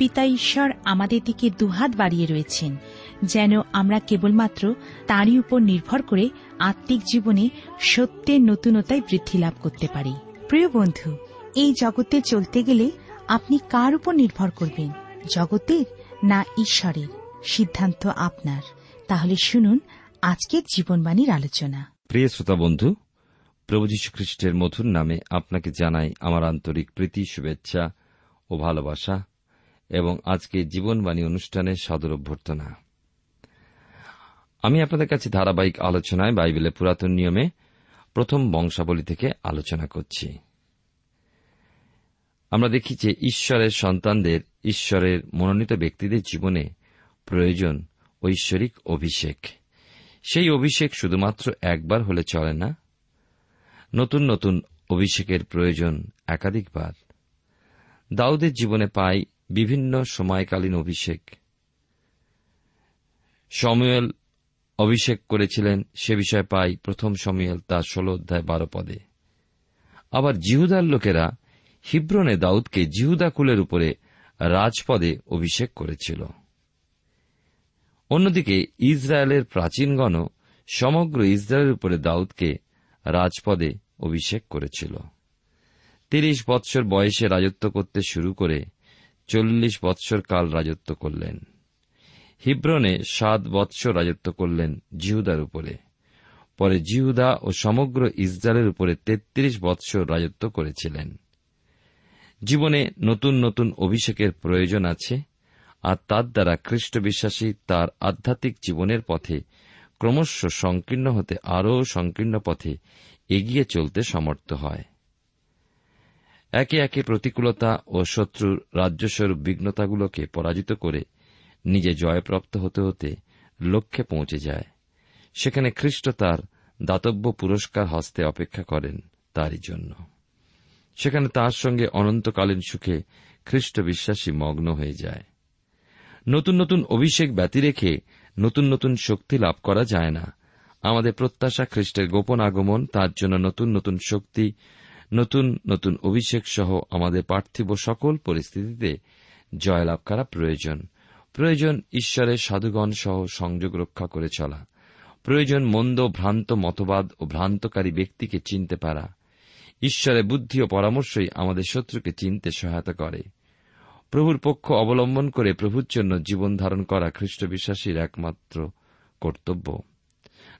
পিতা ঈশ্বর আমাদের দিকে দুহাত বাড়িয়ে রয়েছেন, যেন আমরা কেবলমাত্র তাঁরই উপর নির্ভর করে আত্মিক জীবনে সত্যের নতুনতায় বৃদ্ধি লাভ করতে পারি। প্রিয় বন্ধু, এই জগতে চলতে গেলে আপনি কার উপর নির্ভর করবেন, জগতের না ঈশ্বরের? সিদ্ধান্ত আপনার। তাহলে শুনুন আজকের জীবনবাণীর আলোচনা। প্রিয় শ্রোতা বন্ধু, প্রভু খ্রিস্টের মধুর নামে আপনাকে জানাই আমার আন্তরিক প্রীতি, শুভেচ্ছা ও ভালোবাসা। এবং আজকে জীবনবাণী অনুষ্ঠানের সাদর অভ্যর্থনা। আমি আপনাদের কাছে ধারাবাহিক আলোচনায় বাইবেলের পুরাতন নিয়মে প্রথম বংশাবলী থেকে আলোচনা করছি। আমরা দেখি যে ঈশ্বরের সন্তানদের ঈশ্বরের মনোনীত ব্যক্তিদের জীবনে প্রয়োজন ঐশ্বরিক অভিষেক। সেই অভিষেক শুধুমাত্র একবার হলে চলে না, নতুন নতুন অভিষেকের প্রয়োজন একাধিকবার। দাউদের জীবনে পাই বিভিন্ন সময়কালীন অভিষেক। সমুয়েল অভিষেক করেছিলেন, সে বিষয়ে পাই প্রথম সমুয়েল তার ষোল অধ্যায় বারো পদে। আবার জিহুদার লোকেরা হিব্রনে দাউদকে জিহুদা কুলের উপরে রাজপদে অভিষেক করেছিল। অন্যদিকে ইসরায়েলের প্রাচীনগণ সমগ্র ইসরায়েলের উপরে দাউদকে রাজপদে অভিষেক করেছিল। তিরিশ বৎসর বয়সে রাজত্ব করতে শুরু করে চল্লিশ বৎসর কাল রাজত্ব করলেন। হিব্রনে সাত বৎসর রাজত্ব করলেন জিহুদার উপরে। পরে জিহুদা ও সমগ্র ইসরায়েলের উপরে তেত্রিশ বৎসর রাজত্ব করেছিলেন। জীবনে নতুন নতুন অভিষেকের প্রয়োজন আছে, আর তার দ্বারা খ্রিস্ট বিশ্বাসী তার আধ্যাত্মিক জীবনের পথে ক্রমশ সংকীর্ণ হতে আরও সংকীর্ণ পথে এগিয়ে চলতে সমর্থ হয়। একে একে প্রতিকূলতা ও শত্রুর রাজ্যস্বরূপ বিঘ্নতাগুলোকে পরাজিত করে নিজে জয়প্রাপ্ত হতে হতে লক্ষ্যে পৌঁছে যায়। সেখানে খ্রিস্ট তার দাতব্য পুরস্কার হস্তে অপেক্ষা করেন তারই জন্য। সেখানে তার সঙ্গে অনন্তকালীন সুখে খ্রিস্ট বিশ্বাসী মগ্ন হয়ে যায়। নতুন নতুন অভিষেক ব্যতি রেখে নতুন নতুন শক্তি লাভ করা যায় না। আমাদের প্রত্যাশা খ্রিস্টের গোপন আগমন তার জন্য নতুন নতুন শক্তি নতুন নতুন অভিষেক সহ আমাদের পার্থিব সকল পরিস্থিতিতে জয়লাভ করা প্রয়োজন। প্রয়োজন ঈশ্বরের সাধুগণ সহ সংযোগ রক্ষা করে চলা। প্রয়োজন মন্দ, ভ্রান্ত মতবাদ ও ভ্রান্তকারী ব্যক্তিকে চিনতে পারা। ঈশ্বরের বুদ্ধি ও পরামর্শই আমাদের শত্রুকে চিনতে সহায়তা করে। প্রভুর পক্ষ অবলম্বন করে প্রভুর জন্য জীবন ধারণ করা খ্রিস্ট বিশ্বাসীর একমাত্র কর্তব্য।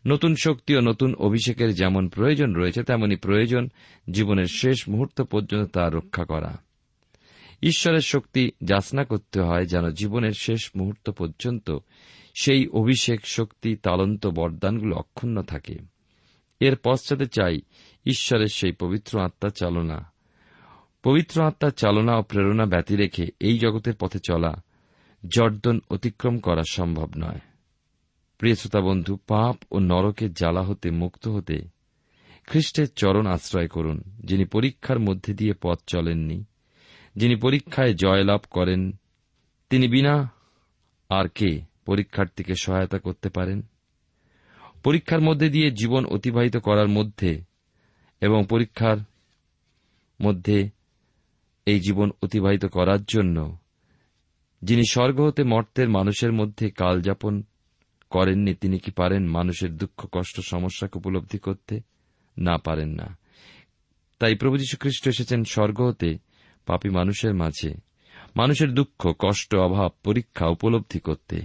নতুন শক্তি ও নতুন অভিষেকের যেমন প্রয়োজন রয়েছে, তেমনি প্রয়োজন জীবনের শেষ মুহূর্ত পর্যন্ত তা রক্ষা করা। ঈশ্বরের শক্তি যাচনা করতে হয় যেন জীবনের শেষ মুহূর্ত পর্যন্ত সেই অভিষেক শক্তি, তালন্ত বরদানগুলো অক্ষুণ্ণ থাকে। এর পশ্চাতে চাই ঈশ্বরের সেই পবিত্র আত্মার চালনা। পবিত্র আত্মার চালনা ও প্রেরণা ব্যতি রেখে এই জগতের পথে চলা, জর্দন অতিক্রম করা সম্ভব নয়। প্রিয় শ্রোতা বন্ধু পাপ ও নরকের জ্বালা হতে, মুক্ত হতে খ্রিস্টের চরণ আশ্রয় করুন, যিনি পরীক্ষার মধ্যে দিয়ে পথ চলেননি, যিনি পরীক্ষায় জয়লাভ করেন, তিনি বিনা আর কে পরীক্ষার্থীকে সহায়তা করতে পারেন? পরীক্ষার মধ্যে দিয়ে জীবন অতিবাহিত করার মধ্যে এবং পরীক্ষার মধ্যে এই জীবন অতিবাহিত করার জন্য, যিনি স্বর্গ হতে মর্তের মানুষের মধ্যে কালযাপন করেননি তিনি কি পারেন? মানুষের দুঃখ, কষ্ট, সমস্যাকে উপলব্ধি করতে? না, পারেন না। তাই প্রভু খ্রিস্ট এসেছেন স্বর্গ হতে পাপী মানুষের মাঝে। মানুষের দুঃখ, কষ্ট, অভাব, পরীক্ষা, উপলব্ধি করতে।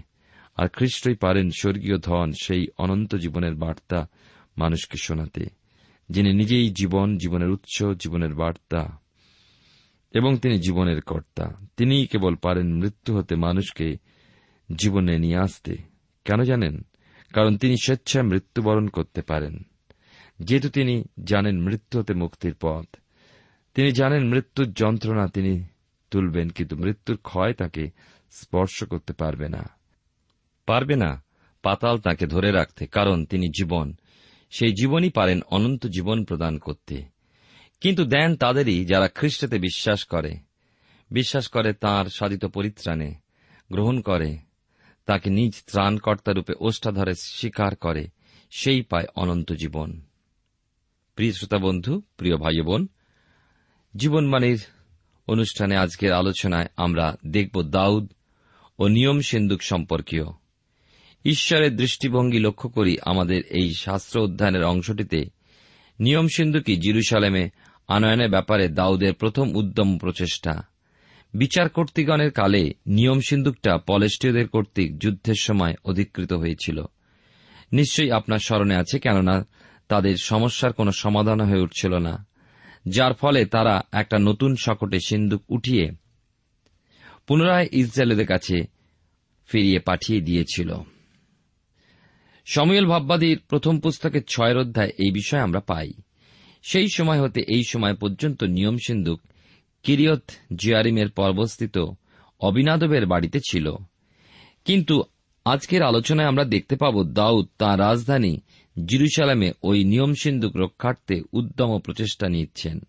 আর খ্রিস্টই পারেন স্বর্গীয় ধন, সেই অনন্ত জীবনের বার্তা মানুষকে শোনাতে, যিনি নিজেই জীবন, জীবনের উৎস, জীবনের বার্তা এবং তিনি জীবনের কর্তা। তিনিই কেবল পারেন মৃত্যু হতে মানুষকে জীবনে নিয়ে আসতে। কেন জানেন? কারণ তিনি স্বেচ্ছায় মৃত্যুবরণ করতে পারেন। যেহেতু তিনি জানেন মৃত্যু হতে মুক্তির পথ। তিনি জানেন মৃত্যুর যন্ত্রণা তিনি তুলবেন, কিন্তু মৃত্যুর ক্ষয় তাকে স্পর্শ করতে পারবে না। পারবে না, পাতাল তাকে ধরে রাখতে, কারণ তিনি জীবন। সেই জীবনই পারেন অনন্ত জীবন প্রদান করতে। কিন্তু দেন তাদেরই যারা খ্রিস্টতে বিশ্বাস করে। বিশ্বাস করে তাঁর সাধিত পরিত্রাণে, গ্রহণ করে। তাকে নিজ ত্রাণকর্তারূপে ওষ্ঠাধরে স্বীকার করে, সেই পায় অনন্ত জীবন। প্রিয় শ্রোতা বন্ধু, প্রিয় ভাই বোন জীবনবাণীর অনুষ্ঠানে আজকের আলোচনায় আমরা দেখব দাউদ ও নিয়ম সিন্ধুক সম্পর্কীয়। ঈশ্বরের দৃষ্টিভঙ্গি লক্ষ্য করি আমাদের এই শাস্ত্র অধ্যয়নের অংশটিতে। নিয়ম সিন্ধুকি জিরুসালেমে আনয়নের ব্যাপারে দাউদের প্রথম উদ্যম প্রচেষ্টা। বিচার কর্তৃগণের কালে নিয়ম সিন্ধুকটা পলেষ্টীয়দের কর্তৃক যুদ্ধের সময় অধিকৃত হয়েছিল। নিশ্চয়ই আপনার স্মরণে আছে, কেননা তাদের সমস্যার কোনো সমাধান হয়ে উঠছিল না, যার ফলে তারা একটা নতুন শকটে সিন্ধুক উঠিয়ে পুনরায় ইসরায়েলদের কাছে ফিরিয়ে পাঠিয়ে দিয়েছিল। সময়েল ভাববাদীর প্রথম পুস্তকের ছয়ের অধ্যায় এই বিষয়ে আমরা পাই। সেই সময় হতে এই সময় পর্যন্ত নিয়ম সিন্ধুক কিরিয়ত জিয়ারিমের পর্বস্থিত অবিনাদবের বাড়িতে ছিল। কিন্তু আজকের আলোচনায় আমরা দেখতে পাব দাউদ তাঁর রাজধানী জিরুসালামে ওই নিয়ম সিন্ধুক রক্ষার্থে উদ্যম প্রচেষ্টা নিচ্ছেন।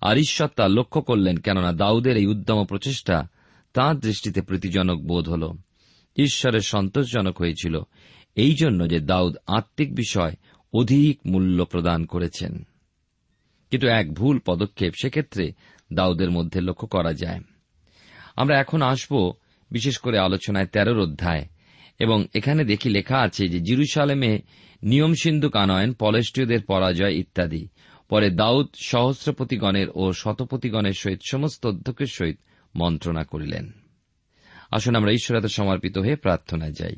আর ঈশ্বর তা লক্ষ্য করলেন, কেননা দাউদের এই উদ্যম প্রচেষ্টা তাঁর দৃষ্টিতে প্রীতিজনক বোধ হল। ঈশ্বরের সন্তোষজনক হয়েছিল। এই জন্য যে দাউদ আত্মিক বিষয় অধিক মূল্য প্রদান করেছেন। কিন্তু এক ভুল পদক্ষেপ সেক্ষেত্রে দাউদের মধ্যে লক্ষ্য করা যায়। আমরা এখন আসব বিশেষ করে আলোচনায় তেরোর অধ্যায়, এবং এখানে দেখি লেখা আছে যে জিরুসালেমে নিয়ম সিন্ধুক আনয়ন পলেষ্টীয়দের পরাজয় ইত্যাদি। পরে দাউদ সহস্রপতিগণের ও শতপতিগণের সহিত সমস্ত অধ্যক্ষের সহিত মন্ত্রণা করিলেন। আসুন আমরা ঈশ্বরাতে সমর্পিত হয়ে প্রার্থনায় যাই।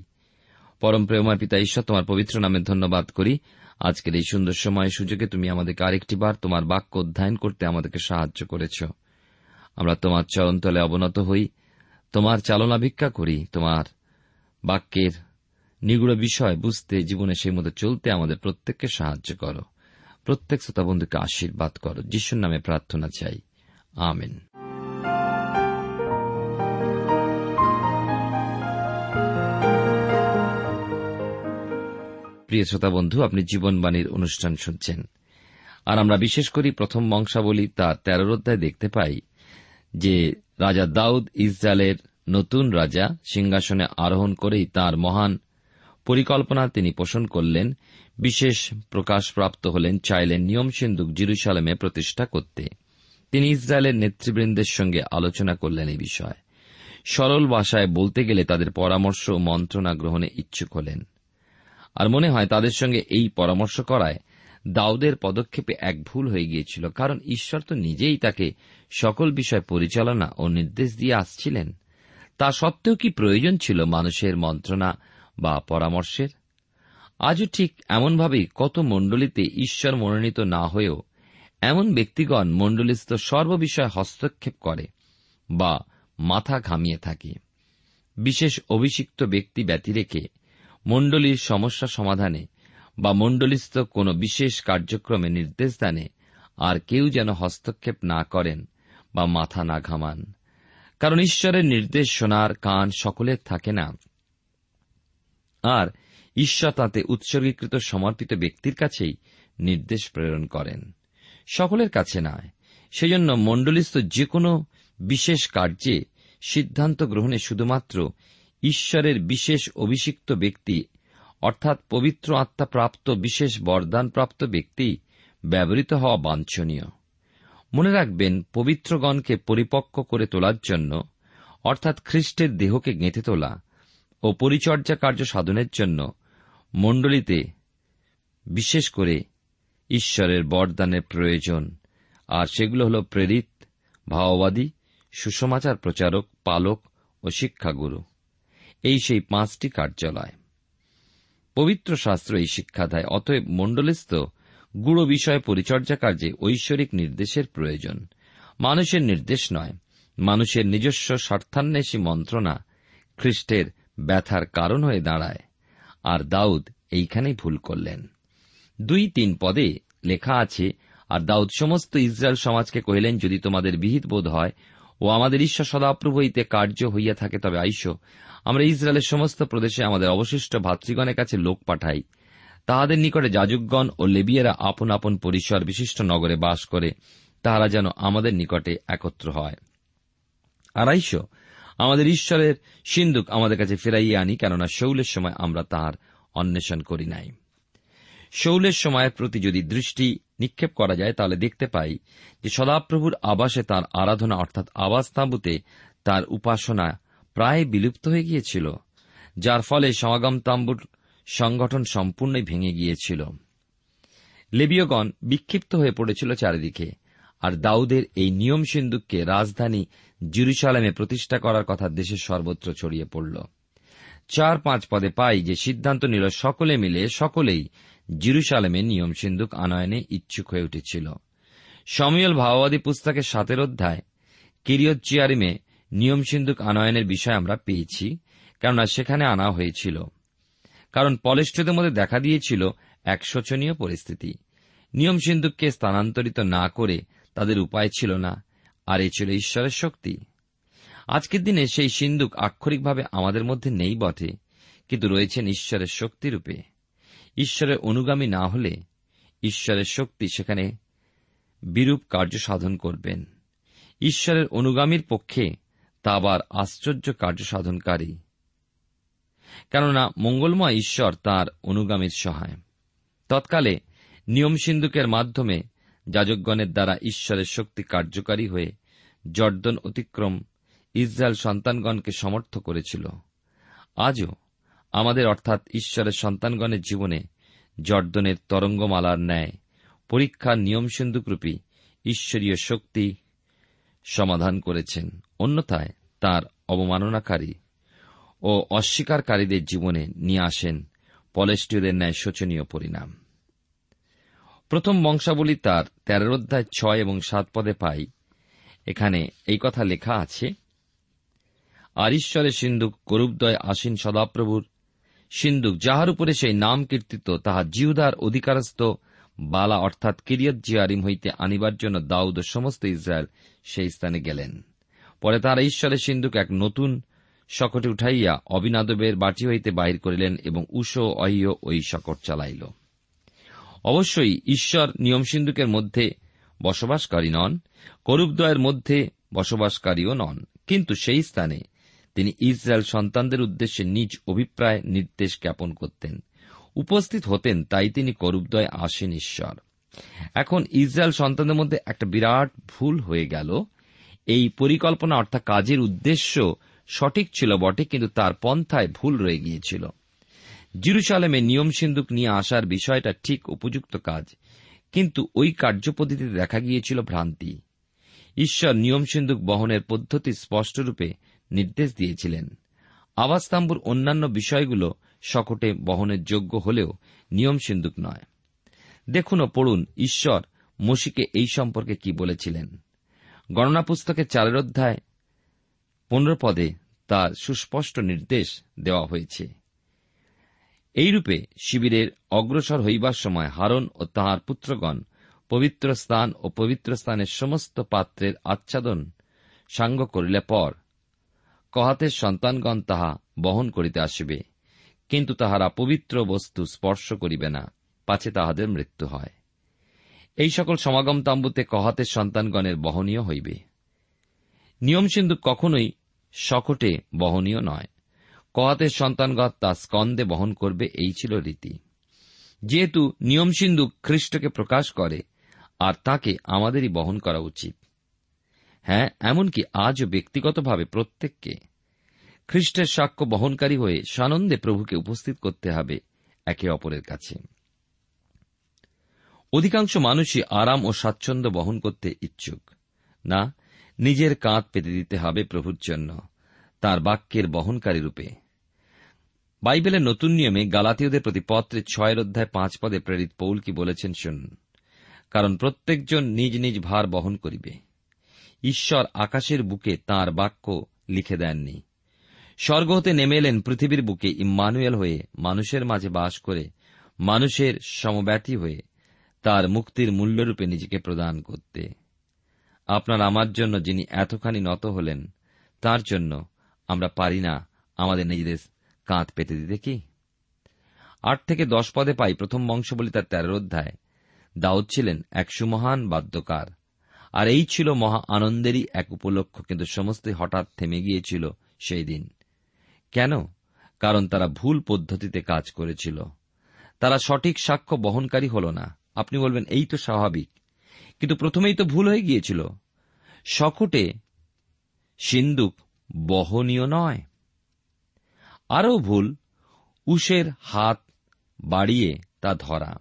পরম প্রেমার পিতা, ঈশ্বর তোমার পবিত্র নামে ধন্যবাদ করি। আজকের এই সুন্দর সময় সুযোগে তুমি আমাদেরকে আরেকটি বার তোমার বাক্য অধ্যয়ন করতে আমাদেরকে সাহায্য করেছ। আমরা তোমার চরণতলে অবনত হই, তোমার চালনা ভিক্ষা করি, তোমার বাক্যের নিগুড় বিষয় বুঝতে, জীবনে সেই মতো চলতে আমাদের প্রত্যেককে সাহায্য করো। প্রত্যেক শ্রোতা বন্ধুকে আশীর্বাদ করো। যিশুর নামে প্রার্থনা চাই। আমেন। প্রিয় শ্রোতা বন্ধু, আপনি জীবনবাণীর অনুষ্ঠান শুনছেন। আর আমরা বিশেষ করি প্রথম বংশাবলী তার তেরোর অধ্যায় দেখতে পাই যে রাজা দাউদ ইসরায়েলের নতুন রাজা সিংহাসনে আরোহণ করেই তার মহান পরিকল্পনা তিনি পোষণ করলেন, বিশেষ প্রকাশপ্রাপ্ত হলেন, চাইলেন নিয়ম সিন্ধুক জিরুসালামে প্রতিষ্ঠা করতে। তিনি ইসরায়েলের নেতৃবৃন্দের সঙ্গে আলোচনা করলেন এই বিষয়ে। সরল ভাষায় বলতে গেলে তাদের পরামর্শ ও মন্ত্রণা গ্রহণে ইচ্ছুক হলেন। আর মনে হয় তাদের সঙ্গে এই পরামর্শ করায় দাউদের পদক্ষেপে এক ভুল হয়ে গিয়েছিল, কারণ ঈশ্বর তো নিজেই তাকে সকল বিষয় পরিচালনা ও নির্দেশ দিয়ে আসছিলেন। তা সত্ত্বেও কি প্রয়োজন ছিল মানুষের মন্ত্রণা বা পরামর্শের? আজও ঠিক এমনভাবেই কত মণ্ডলীতে ঈশ্বর মনোনীত না হয়েও এমন ব্যক্তিগণ মণ্ডলীস্থ সর্ববিষয়ে হস্তক্ষেপ করে বা মাথা ঘামিয়ে থাকে। বিশেষ অভিষিক্ত ব্যক্তি ব্যতি রেখে মণ্ডলীর সমস্যা সমাধানে বা মণ্ডলীস্থ কোন বিশেষ কার্যক্রমে নির্দেশ দানে আর কেউ যেন হস্তক্ষেপ না করেন বা মাথা না ঘামান। কারণ ঈশ্বরের নির্দেশ শোনার কান সকলের থাকে না। আর ঈশ্বর তাতে উৎসর্গীকৃত সমর্পিত ব্যক্তির কাছেই নির্দেশ প্রেরণ করেন। সকলের কাছে নয়। সেজন্য মণ্ডলীস্থ যে কোনো বিশেষ কার্যে সিদ্ধান্ত গ্রহণে শুধুমাত্র ঈশ্বরের বিশেষ অভিষিক্ত ব্যক্তি, অর্থাৎ পবিত্র আত্মাপ্রাপ্ত বিশেষ বরদানপ্রাপ্ত ব্যক্তি, ব্যবহৃত হওয়া বাঞ্ছনীয়। মনে রাখবেন, পবিত্রগণকে পরিপক্ক করে তোলার জন্য, অর্থাৎ খ্রিস্টের দেহকে গেঁথে তোলা ও পরিচর্যা কার্য সাধনের জন্য, মণ্ডলীতে বিশেষ করে ঈশ্বরের বরদানের প্রয়োজন। আর সেগুলো হল প্রেরিত, ভাওবাদী, সুসমাচার প্রচারক, পালক ও শিক্ষাগুরু। এই সেই পাঁচটি কার্যালয়। পবিত্র শাস্ত্র এই শিক্ষা দেয়, অতএব মণ্ডলিস্থ গুড় বিষয় পরিচর্যা কার্যে ঐশ্বরিক নির্দেশের প্রয়োজন। মানুষের নির্দেশ নয়, মানুষের নিজস্ব স্বার্থান্বেষী মন্ত্রণা খ্রিস্টের ব্যথার কারণ হয়ে দাঁড়ায়। আর দাউদ এইখানেই ভুল করলেন। দুই তিন পদে লেখা আছে, আর দাউদ সমস্ত ইসরায়েল সমাজকে কহিলেন, যদি তোমাদের বিহিত বোধ হয় ও আমাদের ঈশ্বর সদাপ্রভু হইতে কার্য হইয়া থাকে, তবে আইস আমরা ইসরায়েলের সমস্ত প্রদেশে আমাদের অবশিষ্ট ভাতৃগণের কাছে লোক পাঠাই। তাহাদের নিকটে যাজকগণ ও লেবিয়েরা আপন আপন পরিসর বিশিষ্ট নগরে বাস করে, তাহারা যেন আমাদের নিকটে একত্র হয়। আড়াইশ, আমাদের ঈশ্বরের সিন্ধুক আমাদের কাছে ফেরাইয়া আনি, কেননা শৌলের সময় আমরা তাহার অন্বেষণ করি নাই। শৌলের সময়ের প্রতি যদি দৃষ্টি নিক্ষেপ করা যায়, তাহলে দেখতে পাই যে সদাপ্রভুর আবাসে তার আরাধনা অর্থাৎ আবাস তাঁবুতে তার উপাসনা প্রায় বিলুপ্ত হয়ে গিয়েছিল, যার ফলে সমাগম তাম্বুর সংগঠন সম্পূর্ণই ভেঙে গিয়েছিল। লেবীয়গণ বিক্ষিপ্ত হয়ে পড়েছিল চারিদিকে, আর দাউদের এই নিয়ম সিন্ধুককে রাজধানী জিরুসালামে প্রতিষ্ঠা করার কথা দেশের সর্বত্র ছড়িয়ে পড়ল। চার পাঁচ পদে পাই যে সিদ্ধান্ত নিল সকলে মিলে, সকলেই জিরুসালামে নিয়ম সিন্ধুক আনয়নে ইচ্ছুক হয়ে উঠেছিল। সমীয়ল ভাওবাদী পুস্তকের সাতের অধ্যায়, কিরিয়ত চিয়ারিমে নিয়ম সিন্ধুক আনয়নের বিষয় আমরা পেয়েছি, কেননা সেখানে আনা হয়েছিল। কারণ পলেষ্টদের মধ্যে দেখা দিয়েছিল এক শোচনীয় পরিস্থিতি। নিয়ম সিন্ধুককে স্থানান্তরিত না করে তাদের উপায় ছিল না, আর এ ছিল ঈশ্বরের শক্তি। আজকের দিনে সেই সিন্ধুক আক্ষরিকভাবে আমাদের মধ্যে নেই বটে, কিন্তু রয়েছেন ঈশ্বরের শক্তিরূপে ঈশ্বরের অনুগামী না হলে ঈশ্বরের শক্তি সেখানে বিরূপ কার্য সাধন করবেন। ঈশ্বরের অনুগামীর পক্ষে তা আবার আশ্চর্য কার্য সাধনকারী। কেননা মঙ্গলময় ঈশ্বর তার অনুগামীর সহায়। তৎকালে নিয়ম সিন্ধুকের মাধ্যমে যাজকগণের দ্বারা ঈশ্বরের শক্তি কার্যকারী হয়ে জর্দন অতিক্রম ইসরায়েল সন্তানগণকে সমর্থ করেছিল। আজও আমাদের অর্থাৎ ঈশ্বরের সন্তানগণের জীবনে জর্দনের তরঙ্গমালার ন্যায় পরীক্ষার নিয়ম সিন্ধুকরূপী ঈশ্বরীয় শক্তি সমাধান করেছেন। অন্যথায় তার অবমাননাকারী ও অস্বীকারীদের জীবনে নিয়ে আসেন পলেষ্টীয়দের ন্যায় শোচনীয় পরিণাম। প্রথম বংশাবলী তার তেরোর অধ্যায় ছয় এবং সাত পদে পাই। এখানে এই কথা লেখা আছে, আর ঈশ্বরের সিন্ধুক করুবদয় আসীন সদাপ্রভুর। সিন্ধুক যাহার উপরে সেই নাম কীর্তিত, তাহা জিহুদার অধিকারস্থ বালা অর্থাৎ কিরিয়ত জিয়ারিম হইতে আনিবার জন্য দাউদ সমস্ত ইসরায়েল সেই স্থানে গেলেন। পরে তারা ঈশ্বরের সিন্ধুক এক নতুন শকটে উঠাইয়া অবিনাদবের বাটি হইতে বাহির করিলেন এবং উষো অহিয় ওই শকট চালাইল। অবশ্যই ঈশ্বর নিয়ম সিন্ধুকের মধ্যে বসবাসকারী নন করুবদয়ের মধ্যে বসবাসকারীও নন। কিন্তু সেই স্থানে তিনি ইসরায়েল সন্তানদের উদ্দেশ্যে নিজ অভিপ্রায় নির্দেশ জ্ঞাপন করতেন। উপস্থিত হতেন, তাই তিনি করুবদয় আসেন ঈশ্বর। এখন ইসরায়েল সন্তানদের মধ্যে একটা বিরাট ভুল হয়ে গেল। এই পরিকল্পনা অর্থাৎ কাজের উদ্দেশ্য সঠিক ছিল বটে, কিন্তু তার পন্থায় ভুল রয়ে গিয়েছিল। জিরুসালেমে নিয়ম সিন্ধুক নিয়ে আসার বিষয়টা ঠিক উপযুক্ত কাজ, কিন্তু ওই কার্যপদ্ধতিতে দেখা গিয়েছিল ভ্রান্তি। ঈশ্বর নিয়ম সিন্ধুক বহনের পদ্ধতি স্পষ্টরূপে নির্দেশ দিয়েছিলেন। আবাসতাম্বুর অন্যান্য বিষয়গুলো শকটে বহনের যোগ্য হলেও নিয়ম সিন্ধুক নয়। দেখুন ও পড়ুন, ঈশ্বর মসিকে এই সম্পর্কে কি বলেছিলেন। গণনা পুস্তকের চারের অধ্যায় পনেরো পদে তার সুস্পষ্ট নির্দেশ দেওয়া হয়েছে। এইরূপে শিবিরের অগ্রসর হইবার সময় হারন ও তাহার পুত্রগণ পবিত্র স্থান ও পবিত্র স্থানের সমস্ত পাত্রের আচ্ছাদন সাঙ্গ করিলে পর কহাতের সন্তানগণ তাহা বহন করিতে আসিবে, কিন্তু তাহারা পবিত্র বস্তু স্পর্শ করিবে না, পাছে তাহাদের মৃত্যু হয়। এই সকল সমাগম তাম্বুতে কহাতের সন্তানগণের বহনীয় হইবে। নিয়ম সিন্ধু কখনোই শকটে বহনীয় নয়। কহাতের সন্তানগণ তা স্কন্দে বহন করবে, এই ছিল রীতি। যেহেতু নিয়ম সিন্ধু খ্রিস্টকে প্রকাশ করে, আর তাকে আমাদেরই বহন করা উচিত। হ্যাঁ এমনকি আজও ব্যক্তিগতভাবে প্রত্যেককে। খ্রিস্টের সাক্ষ্য বহনকারী হয়ে সানন্দে প্রভুকে উপস্থিত করতে হবে একে অপরের কাছে। অধিকাংশ মানুষই আরাম ও স্বাচ্ছন্দ্য বহন করতে ইচ্ছুক। না, নিজের কাঁধ পেতে দিতে হবে প্রভুর জন্য, তার বাক্যের বহনকারী রূপে। বাইবেলের নতুন নিয়মে গালাতীয়দের প্রতি পত্রে ছয়ের অধ্যায় পাঁচ পদে প্রেরিত পৌল কি বলেছেন শুনুন। কারণ প্রত্যেকজন নিজ নিজ ভার বহন করিবে। ঈশ্বর আকাশের বুকে তার বাক্য লিখে দেননি। স্বর্গ হতে নেমে এলেন পৃথিবীর বুকে ইম্মানুয়েল হয়ে মানুষের মাঝে বাস করে, মানুষের সমব্যাতি হয়ে তার মুক্তির মূল্যরূপে নিজেকে প্রদান করতে। আপনার আমার জন্য যিনি এতখানি নত হলেন, তার জন্য আমরা পারি না আমাদের নিজেদের কাঁধ পেতে দিতে কি? আট থেকে দশ পদে পাই প্রথম বংশ বলি তার তেরোর অধ্যায়। দাউদ ছিলেন এক সুমহান বাদ্যকার। আর এই ছিল মহা আনন্দেরই এক উপলক্ষ, কিন্তু সমস্তই হঠাৎ থেমে গিয়েছিল সেই দিন। কেন? কারণ তারা ভুল পদ্ধতিতে কাজ করেছিল। তারা সঠিক সাক্ষ্য বহনকারী হল না। আপনি বলবেন, এই তো স্বাভাবিক। কিন্তু প্রথমেই তো ভুল হয়ে গিয়েছিল। শকটে সিন্দুক বহনীয় নয়। আরও ভুল, উষের হাত বাড়িয়ে তা ধরা।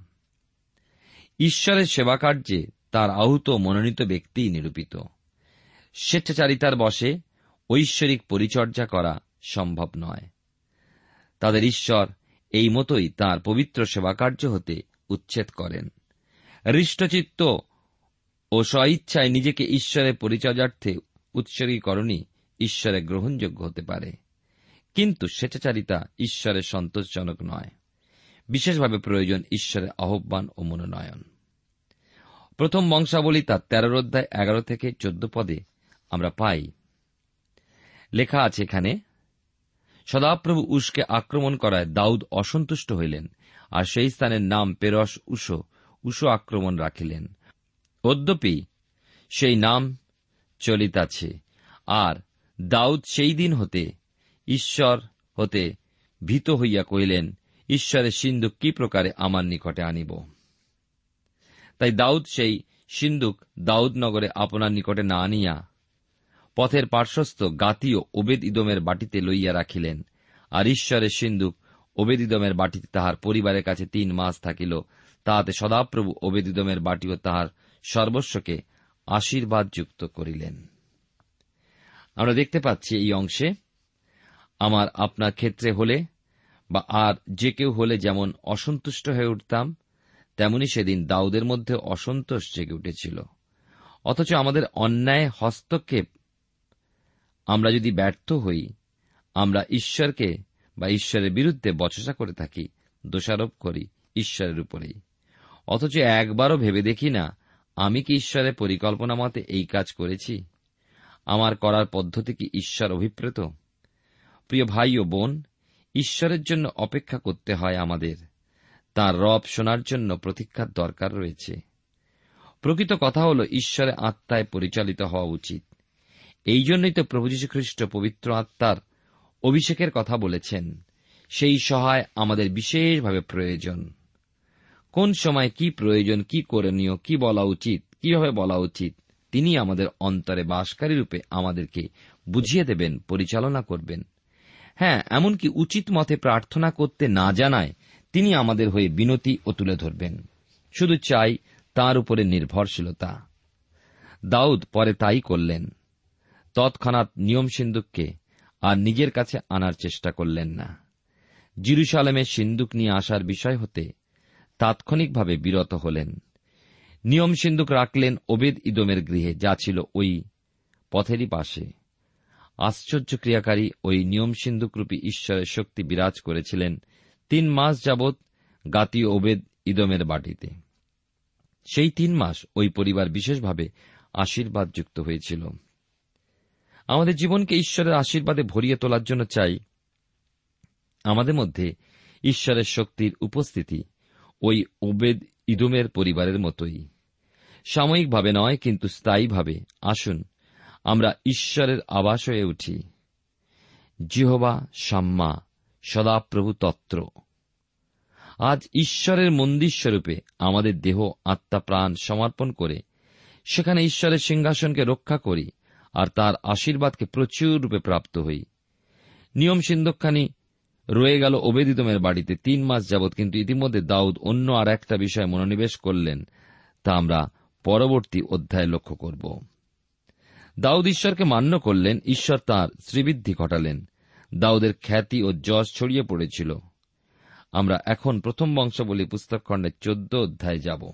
ঈশ্বরের সেবাকার্যে তার আহত মনোনীত ব্যক্তিই নিরূপিত। স্বেচ্ছাচারিতার বসে ঐশ্বরিক পরিচর্যা করা সম্ভব নয়। তাদের ঈশ্বর এই মতোই তাঁর পবিত্র সেবাকার্য হতে উচ্ছেদ করেন। হৃষ্টচিত্ত ও স্বইচ্ছায় নিজেকে ঈশ্বরের পরিচর্যার্থে উৎসর্গীকরণই ঈশ্বরে গ্রহণযোগ্য হতে পারে। কিন্তু স্বেচ্ছাচারিতা ঈশ্বরের সন্তোষজনক নয়। বিশেষভাবে প্রয়োজন ঈশ্বরের আহ্বান ও মনোনয়ন। প্রথম বংশাবলী তার তেরোর অধ্যায় এগারো থেকে চোদ্দ পদে আমরা পাই। লেখা আছে এখানে, সদাপ্রভু উসকে আক্রমণ করায় দাউদ অসন্তুষ্ট হইলেন, আর সেই স্থানের নাম পেরস উষো উষো আক্রমণ রাখিলেন। অদ্যপি সেই নাম চলিতাছে, আর দাউদ সেই দিন হতে, ঈশ্বর হতে ভীত হইয়া কহিলেন, ঈশ্বরের সিন্ধু কি প্রকারে আমার নিকটে আনিব? তাই দাউদ সেই সিন্ধুক দাউদনগরে আপনার নিকটে না আনিয়া পথের পার্শ্বস্থ গাতীয় ওবেদ ইদমের বাটিতে লইয়া রাখিলেন। আর ঈশ্বরের সিন্ধুক ওবেদ ইদমের বাটিতে তাহার পরিবারের কাছে তিন মাস থাকিল। তাহাতে সদাপ্রভু ওবেদ ইদমের বাটিও তাহার সর্বস্বকে আশীর্বাদ যুক্ত করিলেন। আমরা দেখতে পাচ্ছি এই অংশে, আমার আপনার ক্ষেত্রে হলে বা আর যে কেউ হলে যেমন অসন্তুষ্ট হয়ে উঠতাম তেমনি সেদিন দাউদের মধ্যে অসন্তোষ জেগে উঠেছিল। অথচ আমাদের অন্যায় হস্তক্ষেপ, আমরা যদি ব্যর্থ হই, আমরা ঈশ্বরকে বা ঈশ্বরের বিরুদ্ধে বচসা করে থাকি, দোষারোপ করি ঈশ্বরের উপরেই। অথচ একবারও ভেবে দেখি না, আমি কি ঈশ্বরের পরিকল্পনা মতে এই কাজ করেছি? আমার করার পদ্ধতি কি ঈশ্বর অভিপ্রেত? প্রিয় ভাই ও বোন, ঈশ্বরের জন্য অপেক্ষা করতে হয় আমাদের। তার রব শোনার জন্য প্রতীক্ষার দরকার রয়েছে। প্রকৃত কথা হল ঈশ্বরের আত্মায় পরিচালিত হওয়া উচিত। এই জন্যই তো প্রভু খ্রিস্ট পবিত্র আত্মার অভিষেকের কথা বলেছেন, সেই সহায় আমাদের বিশেষভাবে প্রয়োজন। কোন সময় কি প্রয়োজন, কি করণীয়, কি বলা উচিত, কীভাবে বলা উচিত, তিনি আমাদের অন্তরে বাসকারী রূপে আমাদেরকে বুঝিয়ে দেবেন, পরিচালনা করবেন। হ্যাঁ এমনকি উচিত মতে প্রার্থনা করতে না জানায় তিনি আমাদের হয়ে বিনতি ও তুলে ধরবেন। শুধু চাই তার উপরে নির্ভরশীলতা। দাউদ পরে তাই করলেন। তৎক্ষণাৎ নিয়ম সিন্ধুককে আর নিজের কাছে আনার চেষ্টা করলেন না। জিরুসালামে সিন্ধুক নিয়ে আসার বিষয় হতে তাৎক্ষণিকভাবে বিরত হলেন। নিয়ম সিন্ধুক রাখলেন ওবেদ ইদমের গৃহে, যা ছিল ওই পথেরই পাশে। আশ্চর্য ক্রিয়াকারী ওই নিয়ম সিন্ধুকরূপী ঈশ্বরের শক্তি বিরাজ করেছিলেন তিন মাস যাবৎ গাতীয় ওবেদ ইদমের বাটিতে। সেই তিন মাস ওই পরিবার বিশেষভাবে আশীর্বাদ যুক্ত হয়েছিল। আমাদের জীবনকে ঈশ্বরের আশীর্বাদে ভরিয়ে তোলার জন্য চাই। আমাদের মধ্যে ঈশ্বরের শক্তির উপস্থিতি ওই ওবেদ ইদুমের পরিবারের মতোই। সাময়িকভাবে নয়, কিন্তু স্থায়ীভাবে। আসুন, আমরা ঈশ্বরের আবাস হয়ে উঠি। জিহবা সাম্মা। সদাপ্রভু তত্র। আজ ঈশ্বরের মন্দিরস্বরূপে আমাদের দেহ, আত্মা, প্রাণ সমর্পণ করে, সেখানে ঈশ্বরের সিংহাসনকে রক্ষা করি আর তার আশীর্বাদকে প্রচুর রূপে প্রাপ্ত হই। নিয়ম সিন্ধকখানি রয়ে গেল ওবেদিদমের বাড়িতে। তিন মাস যাবৎ কিন্তু ইতিমধ্যে দাউদ অন্য আর একটা বিষয়ে মনোনিবেশ করলেন, তা আমরা পরবর্তী অধ্যায়ে লক্ষ্য করব। দাউদ ঈশ্বরকে মান্য করলেন, ঈশ্বর তাঁর শ্রীবৃদ্ধি ঘটালেন। দাউদের খ্যাতি ও যশ ছড়িয়ে পড়েছিল। আমরা এখন প্রথম বংশাবলী পুস্তক খণ্ডের চোদ্দ অধ্যায়ে যাব।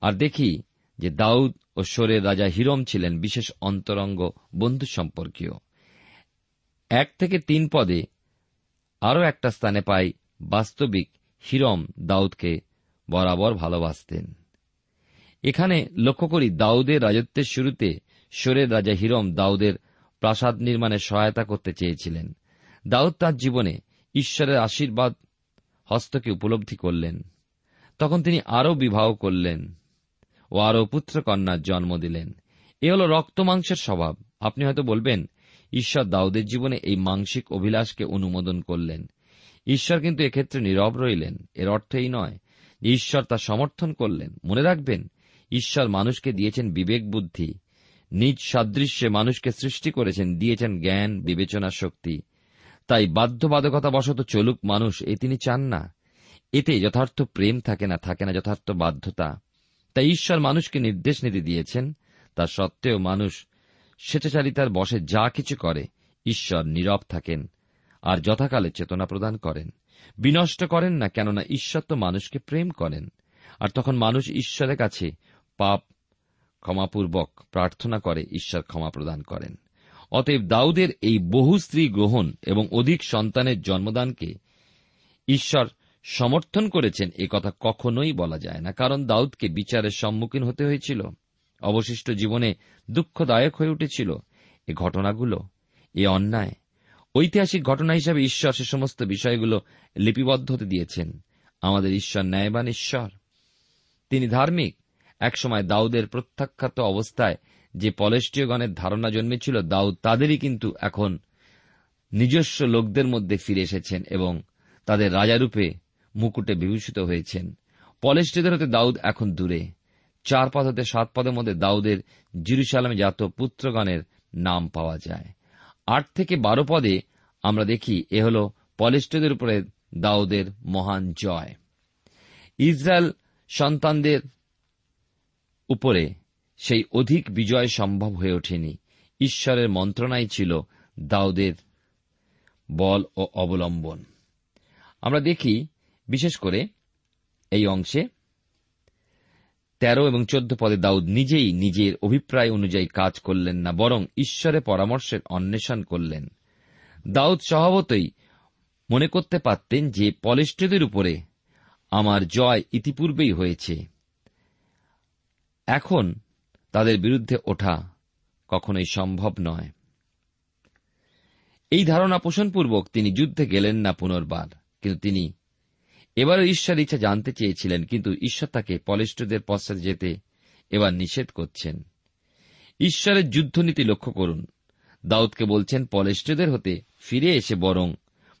আর দেখি যে দাউদ ও সোরের রাজা হিরম ছিলেন বিশেষ অন্তরঙ্গ বন্ধু সম্পর্কীয়। এক থেকে তিন পদে আরও একটা স্থানে পাই বাস্তবিক হিরম দাউদকে বরাবর ভালোবাসতেন। এখানে লক্ষ্য করি দাউদের রাজত্বের শুরুতে সোরের রাজা হিরম দাউদের প্রাসাদ নির্মাণে সহায়তা করতে চেয়েছিলেন। দাউদ তার জীবনে ঈশ্বরের আশীর্বাদ হস্তকে উপলব্ধি করলেন। তখন তিনি আরও বিবাহ করলেন ও আরও পুত্রকন্যার জন্ম দিলেন। এ হল রক্ত মাংসের স্বভাব। আপনি হয়তো বলবেন, ঈশ্বর দাউদের জীবনে এই মাংসিক অভিলাষকে অনুমোদন করলেন। ঈশ্বর কিন্তু এক্ষেত্রে নীরব রইলেন। এর অর্থ এই নয় যে ঈশ্বর তা সমর্থন করলেন। মনে রাখবেন, ঈশ্বর মানুষকে দিয়েছেন বিবেক বুদ্ধি। নিজ সাদৃশ্যে মানুষকে সৃষ্টি করেছেন, দিয়েছেন জ্ঞান, বিবেচনা, শক্তি। তাই বাধ্যবাধকতা বশত চলুক মানুষ, এ তিনি চান না। এতে যথার্থ প্রেম থাকে না থাকে না যথার্থ বাধ্যতা। তাই ঈশ্বর মানুষকে নির্দেশ নীতি দিয়েছেন। তা সত্ত্বেও মানুষ স্বেচ্ছাচারিতার বসে যা কিছু করে, ঈশ্বর নীরব থাকেন আর যথাকালে চেতনা প্রদান করেন। বিনষ্ট করেন না কেননা ঈশ্বর তো মানুষকে প্রেম করেন। আর তখন মানুষ ঈশ্বরের কাছে পাপ ক্ষমাপূর্বক প্রার্থনা করে, ঈশ্বর ক্ষমা প্রদান করেন। অতএব দাউদের এই বহু স্ত্রী গ্রহণ এবং অধিক সন্তানের জন্মদানকে ঈশ্বর সমর্থন করেছেন, এ কথা কখনোই বলা যায় না। কারণ দাউদকে বিচারের সম্মুখীন হতে হয়েছিল। অবশিষ্ট জীবনে দুঃখদায়ক হয়ে উঠেছিল এ ঘটনাগুলো, এ অন্যায়। ঐতিহাসিক ঘটনা হিসাবে ঈশ্বর সে সমস্ত বিষয়গুলো লিপিবদ্ধ হতে দিয়েছেন। আমাদের ঈশ্বর ন্যায়বান ঈশ্বর। তিনি ধার্মিক একসময় দাউদের প্রত্যাখ্যাত অবস্থায় যে পলেষ্টীয়গণের ধারণা জন্মেছিল, দাউদ তাদেরই কিন্তু এখন নিজস্ব লোকদের মধ্যে ফিরে এসেছেন এবং তাদের রাজারূপে মুকুটে বিভূষিত হয়েছেন। পলেষ্টীয়দের হতে দাউদ এখন দূরে। চার পদ হতে সাত পদের মধ্যে দাউদের জিরুসালামে জাত পুত্রগণের নাম পাওয়া যায়। আট থেকে বারো পদে আমরা দেখি এ হল পলেষ্টদের উপরে দাউদের মহান জয়। ইসরায়েল সন্তানদের উপরে সেই অধিক বিজয় সম্ভব হয়ে ওঠেনি। ঈশ্বরের মন্ত্রণাই ছিল দাউদের বল ও অবলম্বন। আমরা দেখি, বিশেষ করে এই অংশে তেরো এবং চোদ্দ পদে দাউদ নিজেই নিজের অভিপ্রায় অনুযায়ী কাজ করলেন না, বরং ঈশ্বরের পরামর্শের অন্বেষণ করলেন। দাউদ স্বভাবতই মনে করতে পারতেন যে পলেষ্টদের উপরে আমার জয় ইতিপূর্বেই হয়েছে। এখন তাদের বিরুদ্ধে ওঠা কখনোই সম্ভব নয়। এই ধারণা পোষণপূর্বক তিনি যুদ্ধে গেলেন না পুনর্বার, কিন্তু তিনি এবারও ঈশ্বর ইচ্ছা জানতে চেয়েছিলেন, কিন্তু ঈশ্বর তাকে পলেষ্টদের পশ্চাতে যেতে এবার নিষেধ করছেন। ঈশ্বরের যুদ্ধনীতি লক্ষ্য করুন। দাউদকে বলছেন পলেষ্টদের হতে ফিরে এসে বরং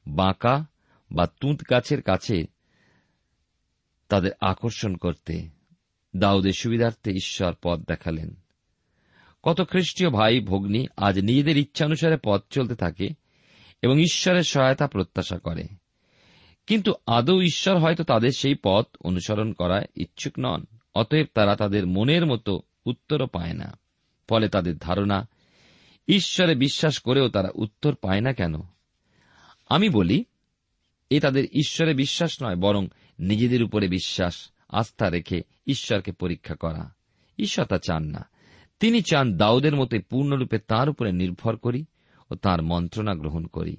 বাঁকা বা তুঁত গাছের কাছে তাদের আকর্ষণ করতে। দাউদের সুবিধার্থে ঈশ্বর পথ দেখালেন। কত খ্রিস্টীয় ভাই ভগ্নী আজ নিজেদের ইচ্ছানুসারে পথ চলতে থাকে এবং ঈশ্বরের সহায়তা প্রত্যাশা করে। কিন্তু আদৌ ঈশ্বর হয়তো তাদের সেই পথ অনুসরণ করায় ইচ্ছুক নন, অতএব তারা তাদের মনের মতো উত্তরও পায় না। ফলে তাদের ধারণা, ঈশ্বরে বিশ্বাস করেও তারা উত্তর পায় না কেন? আমি বলি, এ তাদের ঈশ্বরে বিশ্বাস নয়, বরং নিজেদের উপরে বিশ্বাস। আস্থা রেখে ঈশ্বরকে পরীক্ষা করা। ঈশ্বর তা চান না। তিনি চান দাউদের মতে পূর্ণরূপে তার উপরে নির্ভর করি ও তার মন্ত্রণা গ্রহণ করি।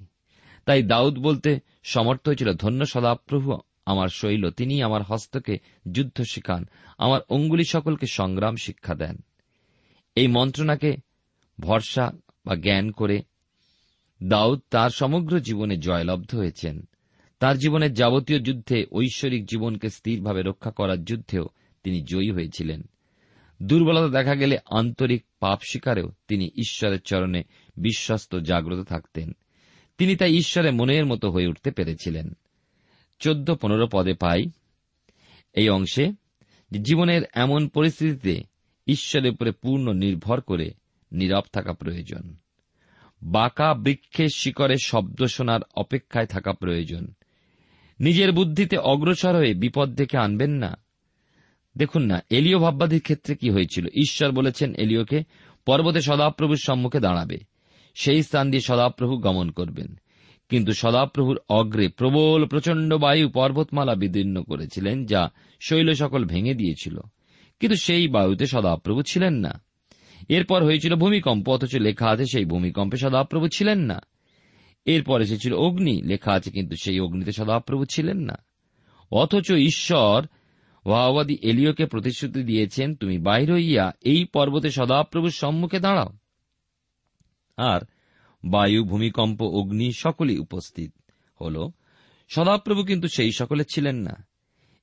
তাই দাউদ বলতে সমর্থ হয়েছিল, ধন্য সদাপ্রভু আমার শৈল। তিনি আমার হস্তকে যুদ্ধ শিখান, আমার অঙ্গুলি সকলকে সংগ্রাম শিক্ষা দেন। এই মন্ত্রণাকে ভরসা বা জ্ঞান করে দাউদ তার সমগ্র জীবনে জয়লব্ধ হয়েছেন। তার জীবনের যাবতীয় যুদ্ধে ঐশ্বরিক জীবনকে স্থিরভাবে রক্ষা করার যুদ্ধেও তিনি জয়ী হয়েছিলেন। দুর্বলতা দেখা গেলে আন্তরিক পাপ শিকারেও তিনি ঈশ্বরের চরণে বিশ্বস্ত জাগ্রত থাকতেন। তিনি তাই ঈশ্বরের মনের মতো হয়ে উঠতে পেরেছিলেন। চোদ্দ পনেরো পদে পাই। এই অংশে জীবনের এমন পরিস্থিতিতে ঈশ্বরের উপরে পূর্ণ নির্ভর করে নীরব থাকা প্রয়োজন। বাঁকা বৃক্ষের শিকড়ে শব্দ শোনার অপেক্ষায় থাকা প্রয়োজন। নিজের বুদ্ধিতে অগ্রসর হয়ে বিপদ দেখে আনবেন না। দেখুন না, এলিও ভাববাদীর ক্ষেত্রে কি হয়েছিল? ঈশ্বর বলেছেন এলিওকে, পর্বতে সদাপ্রভুর সম্মুখে দাঁড়াবে। সেই স্থান দিয়ে সদাপ্রভু গমন করবেন। কিন্তু সদাপ্রভুর অগ্রে প্রবল, প্রচণ্ড বায়ু পর্বতমালা বিদীর্ণ করেছিলেন, যা শৈল সকল ভেঙে দিয়েছিল। কিন্তু সেই বায়ুতে সদাপ্রভু ছিলেন না। এরপর হয়েছিল ভূমিকম্প, অথচ লেখা আছে সেই ভূমিকম্পে সদাপ্রভু ছিলেন না। এরপর এসেছিল অগ্নি। লেখা আছে, কিন্তু সেই অগ্নিতে সদাপ্রভু ছিলেন না। অথচ ঈশ্বর ওয়াওয়াদি এলিওকে প্রতিশ্রুতি দিয়েছেন, তুমি বাইর হইয়া এই পর্বতে সদাপ্রভুর সম্মুখে দাঁড়াও। আর বায়ু, ভূমিকম্প, অগ্নি সকলেই উপস্থিত হল। সদাপ্রভু কিন্তু সেই সকলে ছিলেন না।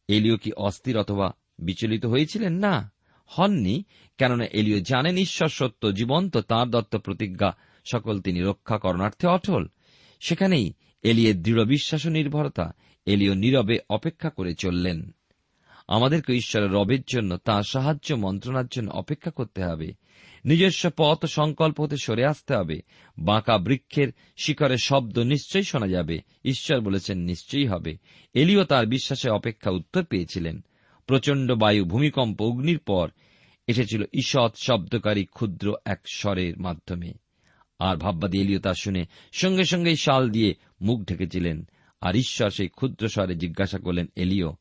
এলিও কি অস্থির অথবা বিচলিত হয়েছিলেন? না, হননি। কেননা এলিও জানেন ঈশ্বর সত্য, জীবন্ত, তাঁর দত্ত প্রতিজ্ঞা সকল তিনি রক্ষা করণার্থে অটল। সেখানেই এলিয়ের দৃঢ় বিশ্বাস নির্ভরতা এলিও নীরবে অপেক্ষা করে চললেন। আমাদেরকে ঈশ্বরের রবের জন্য তাঁর সাহায্য মন্ত্রণার জন্য অপেক্ষা করতে হবে। নিজস্ব পথ সংকল্প হতে সরে আসতে হবে। বাঁকা বৃক্ষের শিখরের শব্দ নিশ্চয়ই শোনা যাবে। ঈশ্বর বলেছেন, নিশ্চয়ই হবে। এলিও তার বিশ্বাসে অপেক্ষা উত্তর পেয়েছিলেন। প্রচণ্ড বায়ু ভূমিকম্প অগ্নির পর এসেছিল ঈষৎ শব্দকারী ক্ষুদ্র এক স্বরের মাধ্যমে। আর ভাববাদী এলিও তা শুনে সঙ্গে সঙ্গেই শাল দিয়ে মুখ ঢেকেছিলেন। আর ঈশ্বর সেই ক্ষুদ্র স্বরে জিজ্ঞাসা করলেন, এলিও,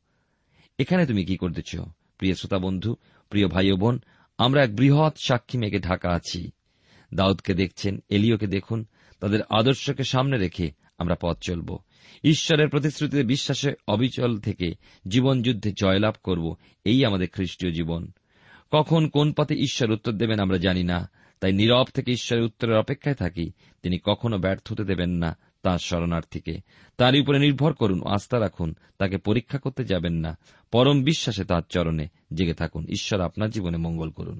এখানে তুমি কি করতেছ? প্রিয় শ্রোতা বন্ধু, প্রিয় ভাই বোন, আমরা এক বৃহৎ সাক্ষী মেঘে ঢাকা আছি। দাউদকে দেখছেন, এলিওকে দেখুন, তাদের আদর্শকে সামনে রেখে আমরা পথ চলব। ঈশ্বরের প্রতিশ্রুতিতে বিশ্বাসে অবিচল থেকে জীবন যুদ্ধে জয়লাভ করব, এই আমাদের খ্রিস্টীয় জীবন। কখন কোন পথে ঈশ্বর উত্তর দেবেন আমরা জানি না। তাই নীরব থেকে ঈশ্বরের উত্তরের অপেক্ষায় থাকি। তিনি কখনো ব্যর্থ হতে দেবেন না তাঁর শরণার্থীকে। তারই উপরে নির্ভর করুন, আস্থা রাখুন, তাকে পরীক্ষা করতে যাবেন না। পরম বিশ্বাসে তার চরণে জেগে থাকুন। ঈশ্বর আপনার জীবনে মঙ্গল করুন।